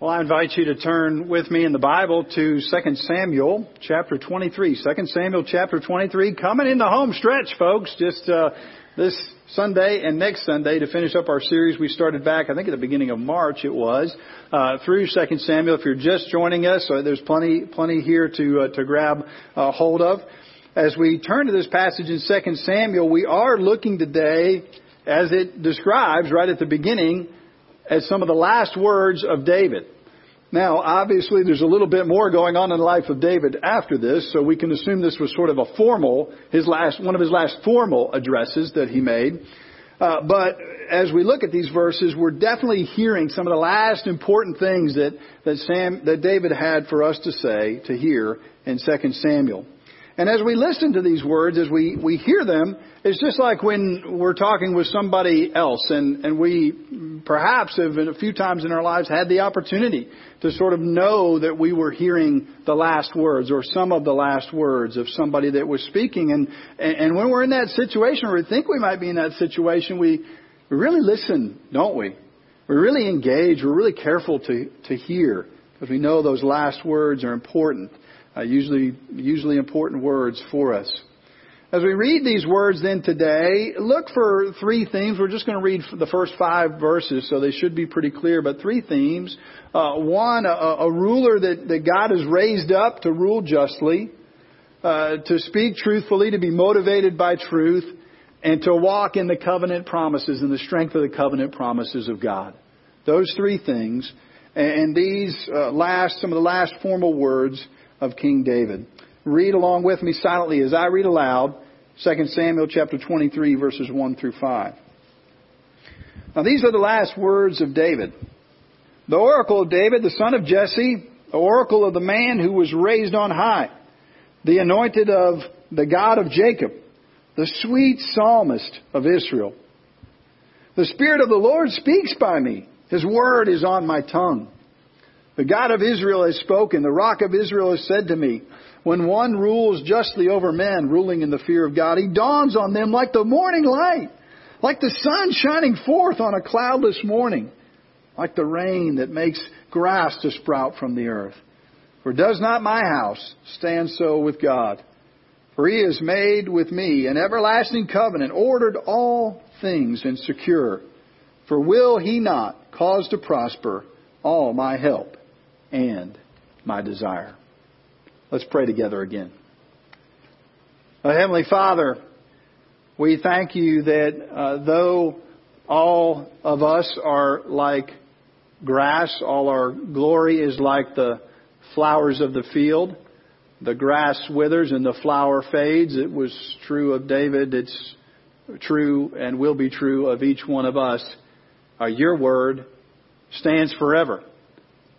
Well, I invite you to turn with me in the Bible to 2 Samuel chapter 23. 2 Samuel chapter 23, coming in the home stretch, folks. Just uh, this Sunday and next Sunday to finish up our series we started back, I think at the beginning of March it was, uh, through 2 Samuel. If you're just joining us, uh, there's plenty, plenty here to, uh, to grab uh, hold of. As we turn to this passage in 2 Samuel, we are looking today, as it describes right at the beginning, as some of the last words of David. Now, obviously, there's a little bit more going on in the life of David after this, so we can assume this was sort of a formal, his last, one of his last formal addresses that he made. Uh, but as we look at these verses, we're definitely hearing some of the last important things that, that Sam, that David had for us to say, to hear in 2 Samuel. And as we listen to these words, as we, we hear them, it's just like when we're talking with somebody else and, and we perhaps have a few times in our lives had the opportunity to sort of know that we were hearing the last words or some of the last words of somebody that was speaking. And, and when we're in that situation or we think we might be in that situation, we, we really listen, don't we? We really engage. We're really careful to, to hear because we know those last words are important uh, usually, usually important words for us. As we read these words then today, look for three themes. We're just going to read the first five verses, so they should be pretty clear, but three themes. Uh, one, a, a, ruler that, that God has raised up to rule justly, uh, to speak truthfully, to be motivated by truth, and to walk in the covenant promises and the strength of the covenant promises of God. Those three things. And these uh, last, some of the last formal words of King David. Read along with me silently as I read aloud 2 Samuel chapter 23 verses 1 through 5. Now these are the last words of David. The oracle of David, the son of Jesse, the oracle of the man who was raised on high, the anointed of the God of Jacob, the sweet psalmist of Israel. The Spirit of the Lord speaks by me. His word is on my tongue. The God of Israel has spoken. The rock of Israel has said to me, when one rules justly over men, ruling in the fear of God, he dawns on them like the morning light, like the sun shining forth on a cloudless morning, like the rain that makes grass to sprout from the earth. For does not my house stand so with God? For he has made with me an everlasting covenant, ordered all things and secure. For will he not cause to prosper all my help? And my desire. Let's pray together again. Oh, Heavenly Father, we thank you that uh, though all of us are like grass, all our glory is like the flowers of the field. The grass withers and the flower fades. It was true of David. It's true and will be true of each one of us. Uh, your word stands forever.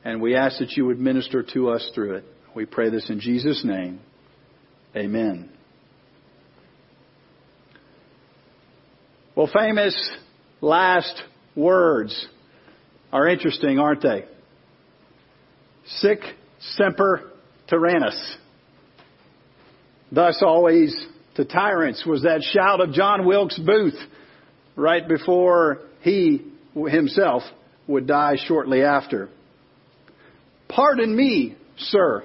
And we ask that you would minister to us through it. We pray this in Jesus' name. Amen. Well, famous last words are interesting, aren't they? Sic semper tyrannis. Thus always to tyrants was that shout of John Wilkes Booth right before he himself would die shortly after. Pardon me, sir,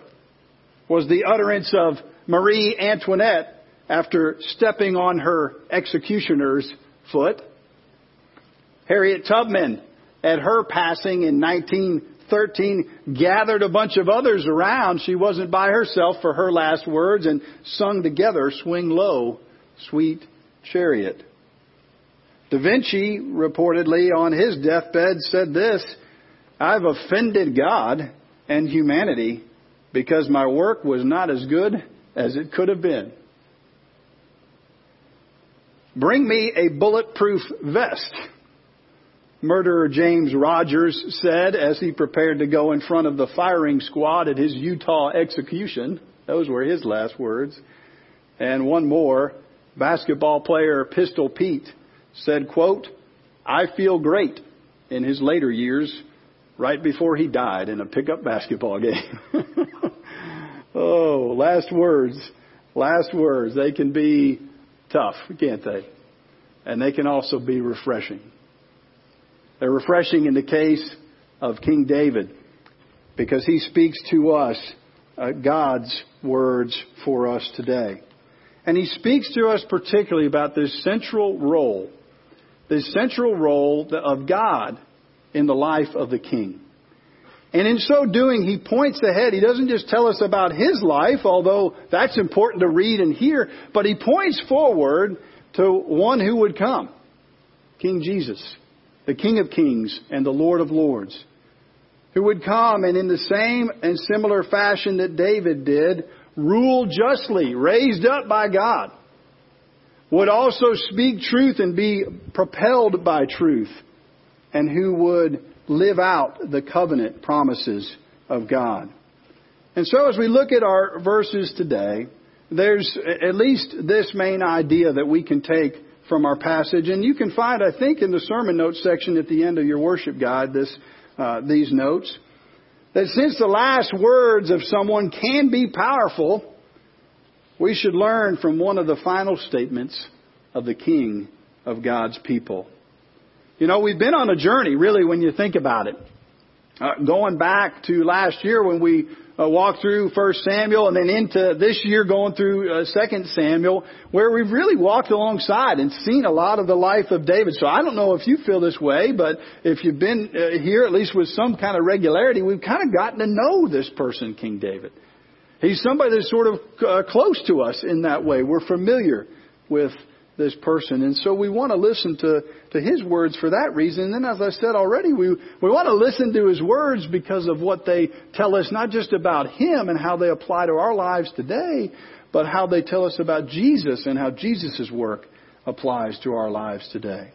was the utterance of Marie Antoinette after stepping on her executioner's foot. Harriet Tubman, at her passing in 1913, gathered a bunch of others around. She wasn't by herself for her last words and sung together, Swing Low, Sweet Chariot. Da Vinci, reportedly on his deathbed, said this I've offended God and humanity because my work was not as good as it could have been. Bring me a bulletproof vest, murderer James Rogers said as he prepared to go in front of the firing squad at his Utah execution. Those were his last words. And one more, basketball player Pistol Pete said, quote, I feel great in his later years right before he died in a pickup basketball game. oh, last words. Last words. They can be tough, can't they? And they can also be refreshing. They're refreshing in the case of King David because he speaks to us uh, God's words for us today. And he speaks to us particularly about this central role, this central role of God in the life of the king. And in so doing, he points ahead. He doesn't just tell us about his life, although that's important to read and hear, but he points forward to one who would come King Jesus, the King of Kings and the Lord of Lords, who would come and in the same and similar fashion that David did, rule justly, raised up by God, would also speak truth and be propelled by truth, and who would live out the covenant promises of God. And so as we look at our verses today, there's at least this main idea that we can take from our passage. And you can find, I think, in the sermon notes section at the end of your worship guide, this, uh, these notes, that since the last words of someone can be powerful, we should learn from one of the final statements of the King of God's people. You know, we've been on a journey, really, when you think about it. Uh, going back to last year when we uh, walked through First Samuel, and then into this year going through uh, Second Samuel, where we've really walked alongside and seen a lot of the life of David. So I don't know if you feel this way, but if you've been uh, here at least with some kind of regularity, we've kind of gotten to know this person, King David. He's somebody that's sort of uh, close to us in that way. We're familiar with this person. And so we want to listen to, to his words for that reason. And then, as I said already, we, we want to listen to his words because of what they tell us, not just about him and how they apply to our lives today, but how they tell us about Jesus and how Jesus' work applies to our lives today.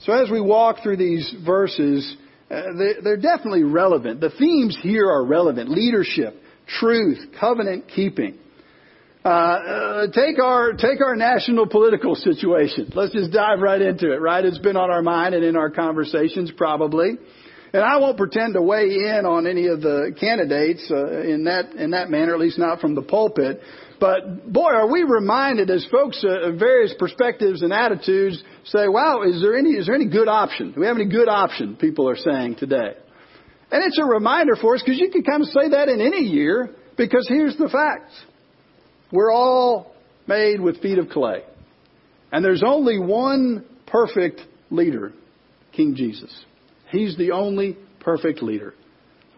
So as we walk through these verses, uh, they, they're definitely relevant. The themes here are relevant. Leadership, truth, covenant keeping. Uh, uh, take our take our national political situation. Let's just dive right into it. Right, it's been on our mind and in our conversations probably. And I won't pretend to weigh in on any of the candidates uh, in that in that manner, at least not from the pulpit. But boy, are we reminded as folks uh, of various perspectives and attitudes say, "Wow, is there any is there any good option? Do we have any good option?" People are saying today, and it's a reminder for us because you can kind of say that in any year because here's the facts. We're all made with feet of clay. And there's only one perfect leader, King Jesus. He's the only perfect leader.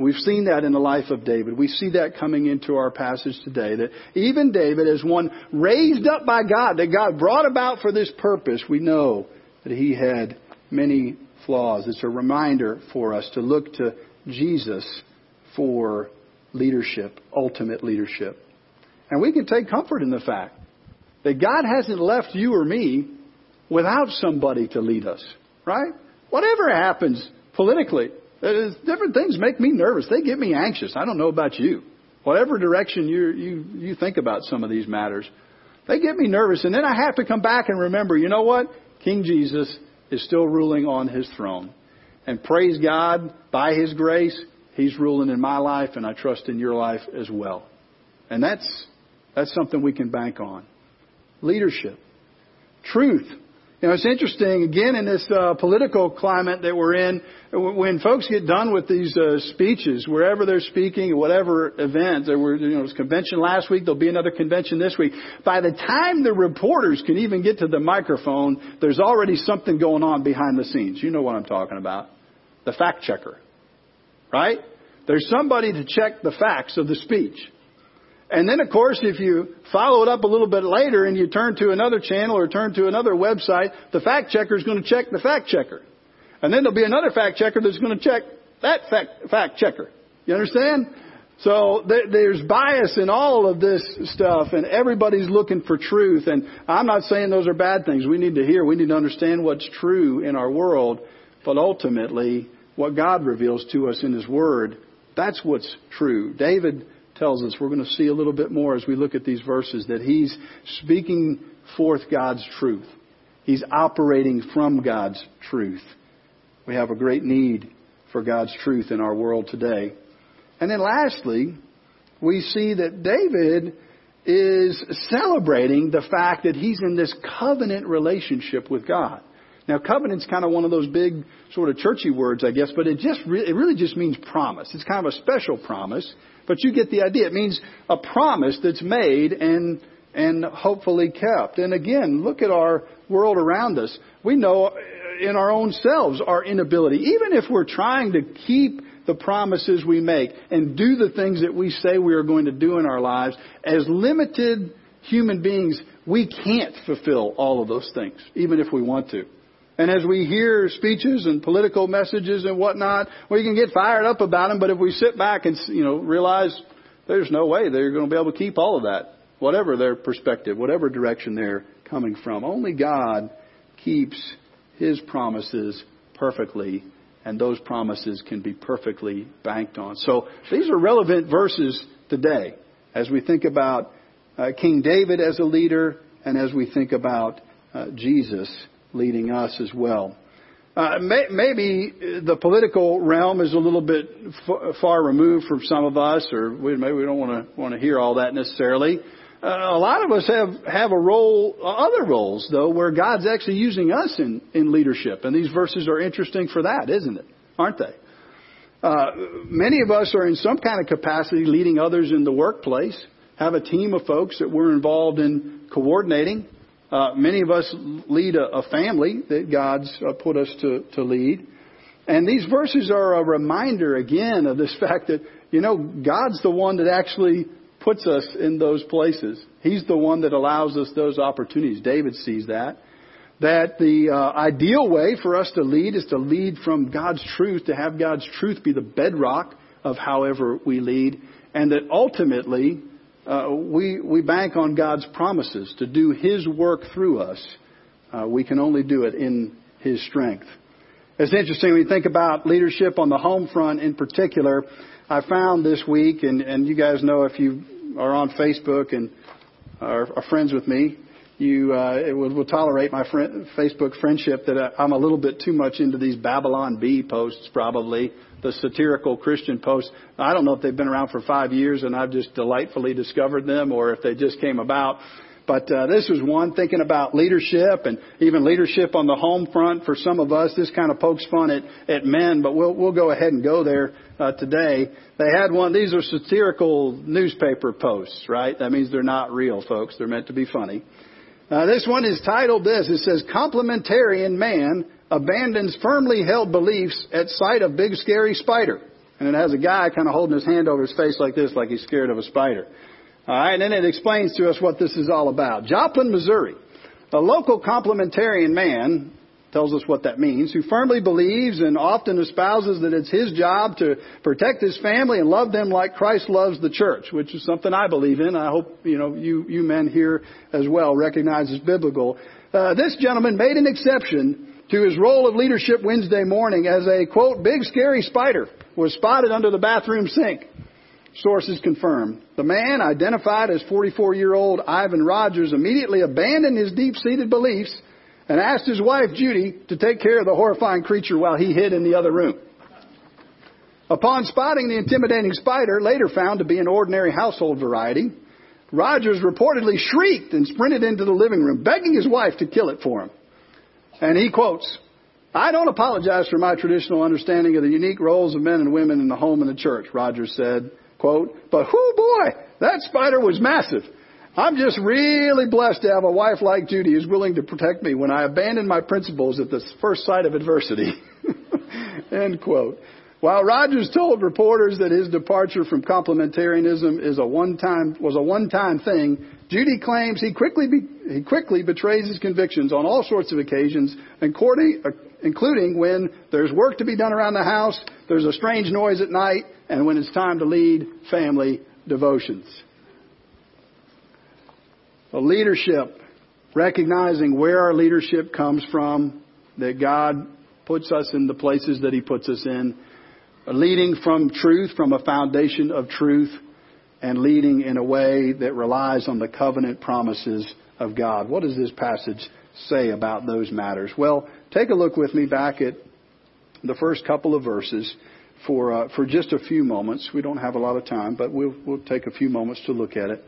We've seen that in the life of David. We see that coming into our passage today. That even David, as one raised up by God, that God brought about for this purpose, we know that he had many flaws. It's a reminder for us to look to Jesus for leadership, ultimate leadership. And we can take comfort in the fact that God hasn't left you or me without somebody to lead us, right? Whatever happens politically, different things make me nervous. They get me anxious. I don't know about you. Whatever direction you, you, you think about some of these matters, they get me nervous. And then I have to come back and remember, you know what? King Jesus is still ruling on his throne. And praise God, by his grace, he's ruling in my life, and I trust in your life as well. And that's that's something we can bank on. Leadership. Truth. You know, it's interesting, again, in this uh, political climate that we're in, when folks get done with these uh, speeches, wherever they're speaking, whatever event, there were, you know, it was convention last week, there'll be another convention this week. By the time the reporters can even get to the microphone, there's already something going on behind the scenes. You know what I'm talking about. The fact checker. Right? There's somebody to check the facts of the speech. And then, of course, if you follow it up a little bit later and you turn to another channel or turn to another website, the fact checker is going to check the fact checker. And then there'll be another fact checker that's going to check that fact, fact checker. You understand? So there's bias in all of this stuff, and everybody's looking for truth. And I'm not saying those are bad things. We need to hear, we need to understand what's true in our world. But ultimately, what God reveals to us in His Word, that's what's true. David tells us. We're going to see a little bit more as we look at these verses that he's speaking forth God's truth. He's operating from God's truth. We have a great need for God's truth in our world today. And then lastly, we see that David is celebrating the fact that he's in this covenant relationship with God. Now, covenant's kind of one of those big, sort of churchy words, I guess, but it just re- it really just means promise. It's kind of a special promise, but you get the idea. It means a promise that's made and and hopefully kept. And again, look at our world around us. We know uh, in our own selves our inability, even if we're trying to keep the promises we make and do the things that we say we are going to do in our lives, as limited human beings, we can't fulfill all of those things, even if we want to. And as we hear speeches and political messages and whatnot, we can get fired up about them, but if we sit back and, you know, realize there's no way they're going to be able to keep all of that, whatever their perspective, whatever direction they're coming from. Only God keeps His promises perfectly, and those promises can be perfectly banked on. So these are relevant verses today as we think about uh, King David as a leader and as we think about uh, Jesus leading us as well. Uh, may, maybe the political realm is a little bit f- far removed from some of us, or we, maybe we don't want to want to hear all that necessarily. Uh, a lot of us have have a role, uh, other roles though, where God's actually using us in in leadership, and these verses are interesting for that, isn't it? Aren't they? Uh, many of us are in some kind of capacity leading others in the workplace, have a team of folks that we're involved in coordinating. Uh, many of us lead a, a family that God's uh, put us to, to lead. And these verses are a reminder again of this fact that, you know, God's the one that actually puts us in those places. He's the one that allows us those opportunities. David sees that. That the uh, ideal way for us to lead is to lead from God's truth, to have God's truth be the bedrock of however we lead, and that ultimately uh, we, we bank on God's promises to do His work through us. Uh, we can only do it in His strength. It's interesting when you think about leadership on the home front in particular. I found this week, and, and you guys know if you are on Facebook and are, are friends with me, you uh, will, will tolerate my friend, Facebook friendship that I'm a little bit too much into these Babylon Bee posts, probably the satirical Christian posts. I don't know if they've been around for five years and I've just delightfully discovered them, or if they just came about. But uh, this was one thinking about leadership and even leadership on the home front for some of us. This kind of pokes fun at, at men, but we'll we'll go ahead and go there uh, today. They had one. These are satirical newspaper posts, right? That means they're not real, folks. They're meant to be funny. Uh, Uh, this one is titled this. It says, Complementarian Man abandons firmly held beliefs at sight of big scary spider. And it has a guy kind of holding his hand over his face like this, like he's scared of a spider. All right, and then it explains to us what this is all about. Joplin, Missouri. A local complementarian man tells us what that means, who firmly believes and often espouses that it's his job to protect his family and love them like Christ loves the church, which is something I believe in. I hope, you know, you, you men here as well recognize as biblical. Uh, this gentleman made an exception to his role of leadership Wednesday morning as a, quote, big scary spider was spotted under the bathroom sink. Sources confirm. The man, identified as 44 year old Ivan Rogers, immediately abandoned his deep seated beliefs and asked his wife, Judy, to take care of the horrifying creature while he hid in the other room. Upon spotting the intimidating spider, later found to be an ordinary household variety, Rogers reportedly shrieked and sprinted into the living room, begging his wife to kill it for him. And he quotes, I don't apologize for my traditional understanding of the unique roles of men and women in the home and the church, Rogers said, quote, but whoo boy, that spider was massive. I'm just really blessed to have a wife like Judy who's willing to protect me when I abandon my principles at the first sight of adversity. End quote. While Rogers told reporters that his departure from complementarianism is a one-time, was a one-time thing, Judy claims he quickly, be, he quickly betrays his convictions on all sorts of occasions, uh, including when there's work to be done around the house, there's a strange noise at night, and when it's time to lead family devotions a leadership, recognizing where our leadership comes from, that God puts us in the places that He puts us in, leading from truth, from a foundation of truth, and leading in a way that relies on the covenant promises of God. What does this passage say about those matters? Well, take a look with me back at the first couple of verses for uh, for just a few moments. We don't have a lot of time, but we'll we'll take a few moments to look at it.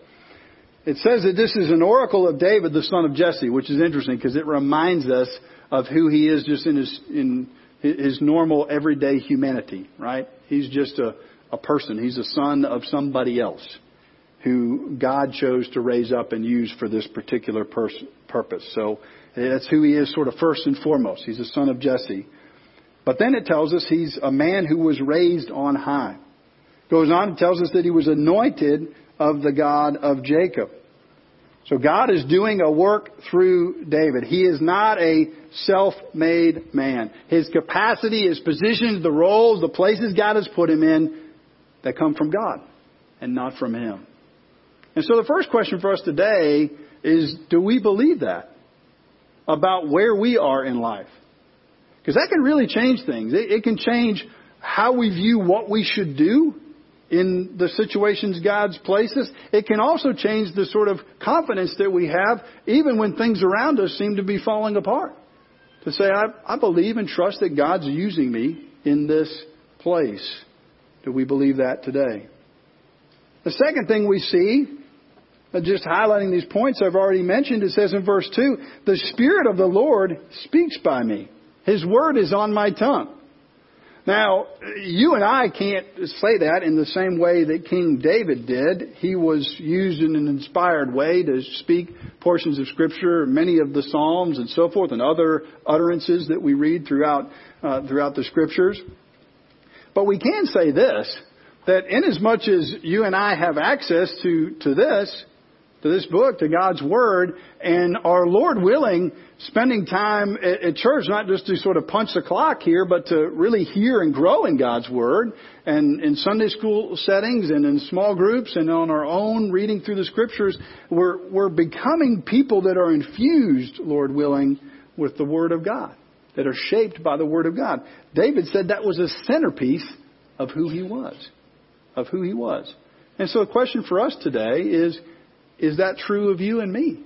It says that this is an oracle of David, the son of Jesse, which is interesting because it reminds us of who he is just in his, in his normal everyday humanity, right? He's just a, a person. He's a son of somebody else who God chose to raise up and use for this particular pers- purpose. So that's who he is sort of first and foremost. He's a son of Jesse. But then it tells us he's a man who was raised on high. Goes on and tells us that he was anointed of the God of Jacob. So God is doing a work through David. He is not a self-made man. His capacity, his positions, the roles, the places God has put him in, that come from God and not from him. And so the first question for us today is, do we believe that about where we are in life? Because that can really change things. It, it can change how we view what we should do in the situations God's places. It can also change the sort of confidence that we have even when things around us seem to be falling apart. To say, I, I believe and trust that God's using me in this place. Do we believe that today? The second thing we see, uh, just highlighting these points I've already mentioned, it says in verse 2, the Spirit of the Lord speaks by me. His word is on my tongue. Now, you and I can't say that in the same way that King David did. He was used in an inspired way to speak portions of Scripture, many of the Psalms and so forth, and other utterances that we read throughout, uh, throughout the Scriptures. But we can say this, that inasmuch as you and I have access to, to this, to this book, to God's Word, and our Lord willing, spending time at, at church, not just to sort of punch the clock here, but to really hear and grow in God's Word, and in Sunday school settings, and in small groups, and on our own reading through the Scriptures, we're, we're becoming people that are infused, Lord willing, with the Word of God, that are shaped by the Word of God. David said that was a centerpiece of who he was, of who he was. And so the question for us today is, is that true of you and me?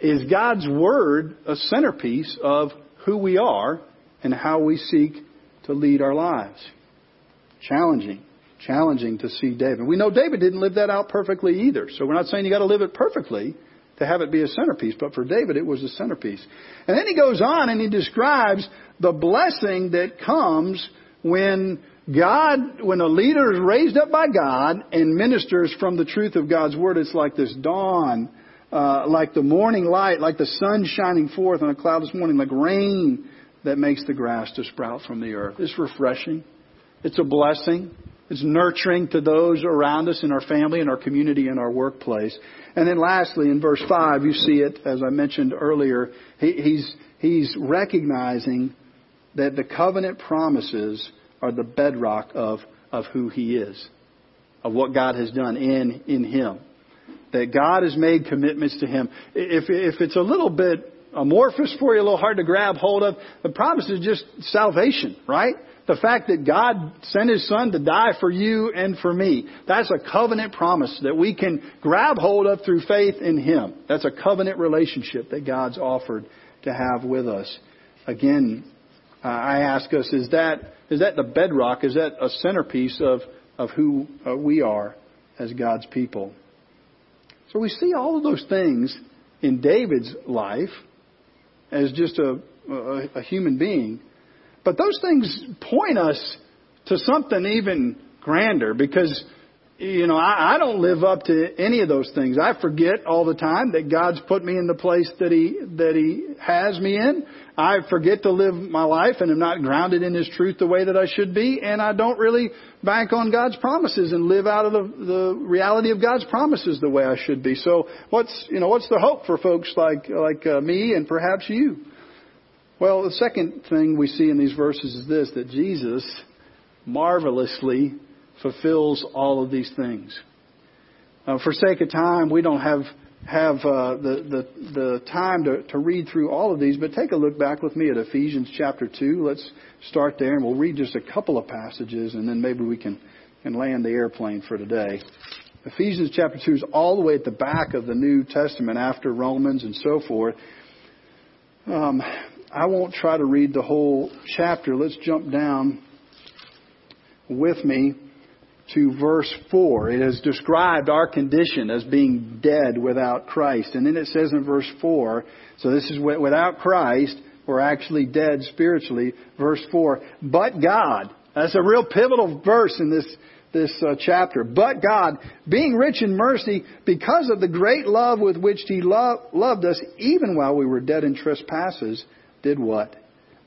Is God's Word a centerpiece of who we are and how we seek to lead our lives? Challenging. Challenging to see David. We know David didn't live that out perfectly either. So we're not saying you got to live it perfectly to have it be a centerpiece, but for David it was a centerpiece. And then he goes on and he describes the blessing that comes when God, when a leader is raised up by God and ministers from the truth of God's Word, it's like this dawn, uh, like the morning light, like the sun shining forth on a cloudless morning, like rain that makes the grass to sprout from the earth. It's refreshing. It's a blessing. It's nurturing to those around us in our family, in our community, in our workplace. And then lastly, in verse 5, you see it, as I mentioned earlier, he, he's, he's recognizing that the covenant promises are the bedrock of, of who he is, of what God has done in, in him. That God has made commitments to him. If, if it's a little bit amorphous for you, a little hard to grab hold of, the promise is just salvation, right? The fact that God sent His Son to die for you and for me. That's a covenant promise that we can grab hold of through faith in Him. That's a covenant relationship that God's offered to have with us. Again, uh, I ask us, is that, is that the bedrock? Is that a centerpiece of, of who uh, we are as God's people? So we see all of those things in David's life as just a, a, a human being. But those things point us to something even grander because you know, I, I don't live up to any of those things. I forget all the time that God's put me in the place that He that He has me in. I forget to live my life and am not grounded in His truth the way that I should be, and I don't really bank on God's promises and live out of the, the reality of God's promises the way I should be. So, what's you know, what's the hope for folks like like uh, me and perhaps you? Well, the second thing we see in these verses is this: that Jesus marvelously fulfills all of these things. Uh, for sake of time, we don't have have uh, the, the the time to, to read through all of these, but take a look back with me at Ephesians chapter two. Let's start there, and we'll read just a couple of passages, and then maybe we can can land the airplane for today. Ephesians chapter two is all the way at the back of the New Testament after Romans and so forth. Um, I won't try to read the whole chapter. Let's jump down with me to verse 4. It has described our condition as being dead without Christ. And then it says in verse 4, so this is without Christ, we're actually dead spiritually. Verse 4, but God. That's a real pivotal verse in this, this uh, chapter. But God, being rich in mercy, because of the great love with which He lo- loved us, even while we were dead in trespasses, did what?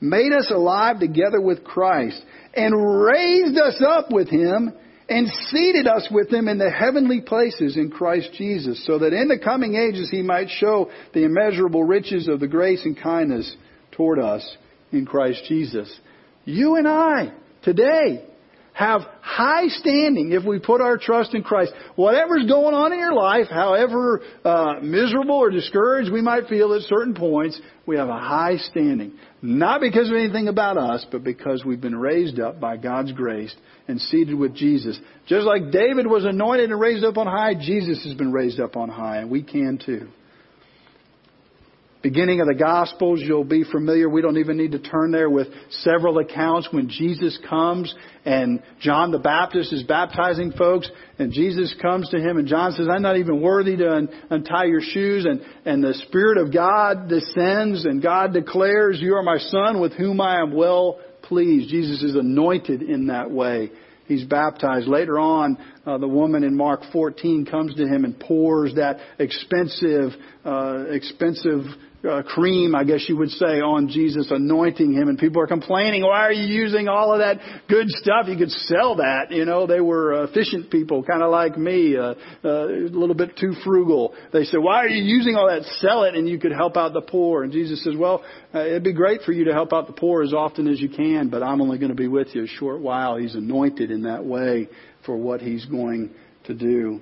Made us alive together with Christ, and raised us up with Him, and seated us with Him in the heavenly places in Christ Jesus, so that in the coming ages He might show the immeasurable riches of the grace and kindness toward us in Christ Jesus. You and I, today, have high standing if we put our trust in Christ. Whatever's going on in your life, however uh, miserable or discouraged we might feel at certain points, we have a high standing. Not because of anything about us, but because we've been raised up by God's grace and seated with Jesus. Just like David was anointed and raised up on high, Jesus has been raised up on high, and we can too beginning of the Gospels, you'll be familiar. We don't even need to turn there with several accounts when Jesus comes and John the Baptist is baptizing folks and Jesus comes to him and John says, I'm not even worthy to un- untie your shoes and, and the Spirit of God descends and God declares, you are my son with whom I am well pleased. Jesus is anointed in that way. He's baptized. Later on, uh, the woman in Mark 14 comes to him and pours that expensive, uh, expensive uh, cream, I guess you would say, on Jesus, anointing him. And people are complaining, why are you using all of that good stuff? You could sell that. You know, they were efficient people, kind of like me, uh, uh, a little bit too frugal. They said, why are you using all that? Sell it and you could help out the poor. And Jesus says, well, uh, it'd be great for you to help out the poor as often as you can, but I'm only going to be with you a short while. He's anointed in that way for what he's going to do.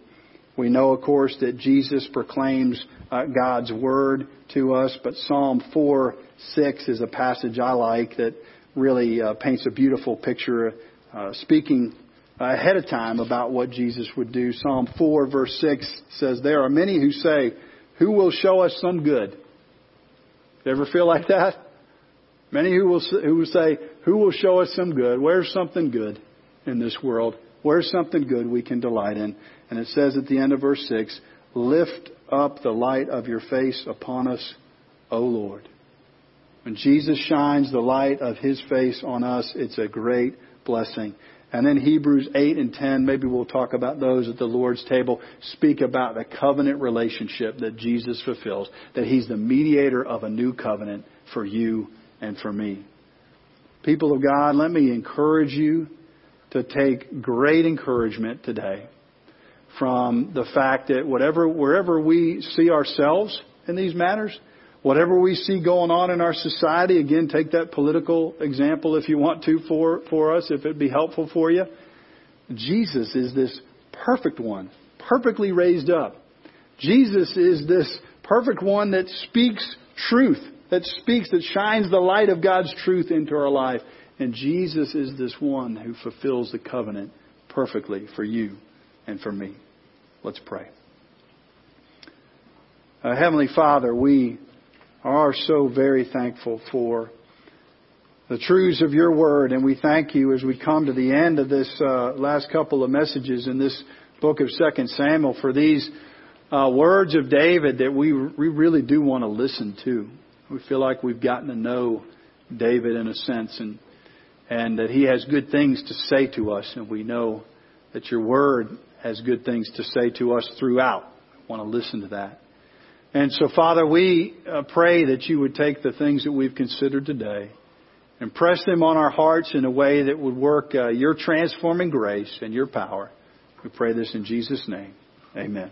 We know, of course, that Jesus proclaims uh, God's Word to us, but Psalm 4 6 is a passage I like that really uh, paints a beautiful picture, uh, speaking ahead of time about what Jesus would do. Psalm 4 verse 6 says, There are many who say, Who will show us some good? You ever feel like that? Many who will, who will say, Who will show us some good? Where's something good in this world? Where's something good we can delight in? And it says at the end of verse 6, Lift up the light of your face upon us, O Lord. When Jesus shines the light of His face on us, it's a great blessing. And then Hebrews 8 and 10, maybe we'll talk about those at the Lord's table, speak about the covenant relationship that Jesus fulfills, that He's the mediator of a new covenant for you and for me. People of God, let me encourage you to take great encouragement today from the fact that whatever, wherever we see ourselves in these matters, whatever we see going on in our society, again, take that political example if you want to for, for us, if it be helpful for you. Jesus is this perfect one, perfectly raised up. Jesus is this perfect one that speaks truth, that speaks, that shines the light of God's truth into our life. And Jesus is this one who fulfills the covenant perfectly for you and for me. Let's pray. Uh, Heavenly Father, we are so very thankful for the truths of your word, and we thank you as we come to the end of this uh, last couple of messages in this book of Second Samuel for these uh, words of David that we we really do want to listen to. We feel like we've gotten to know David in a sense, and and that he has good things to say to us, and we know that your word has good things to say to us throughout. I want to listen to that. And so, Father, we uh, pray that you would take the things that we've considered today and press them on our hearts in a way that would work uh, your transforming grace and your power. We pray this in Jesus' name. Amen.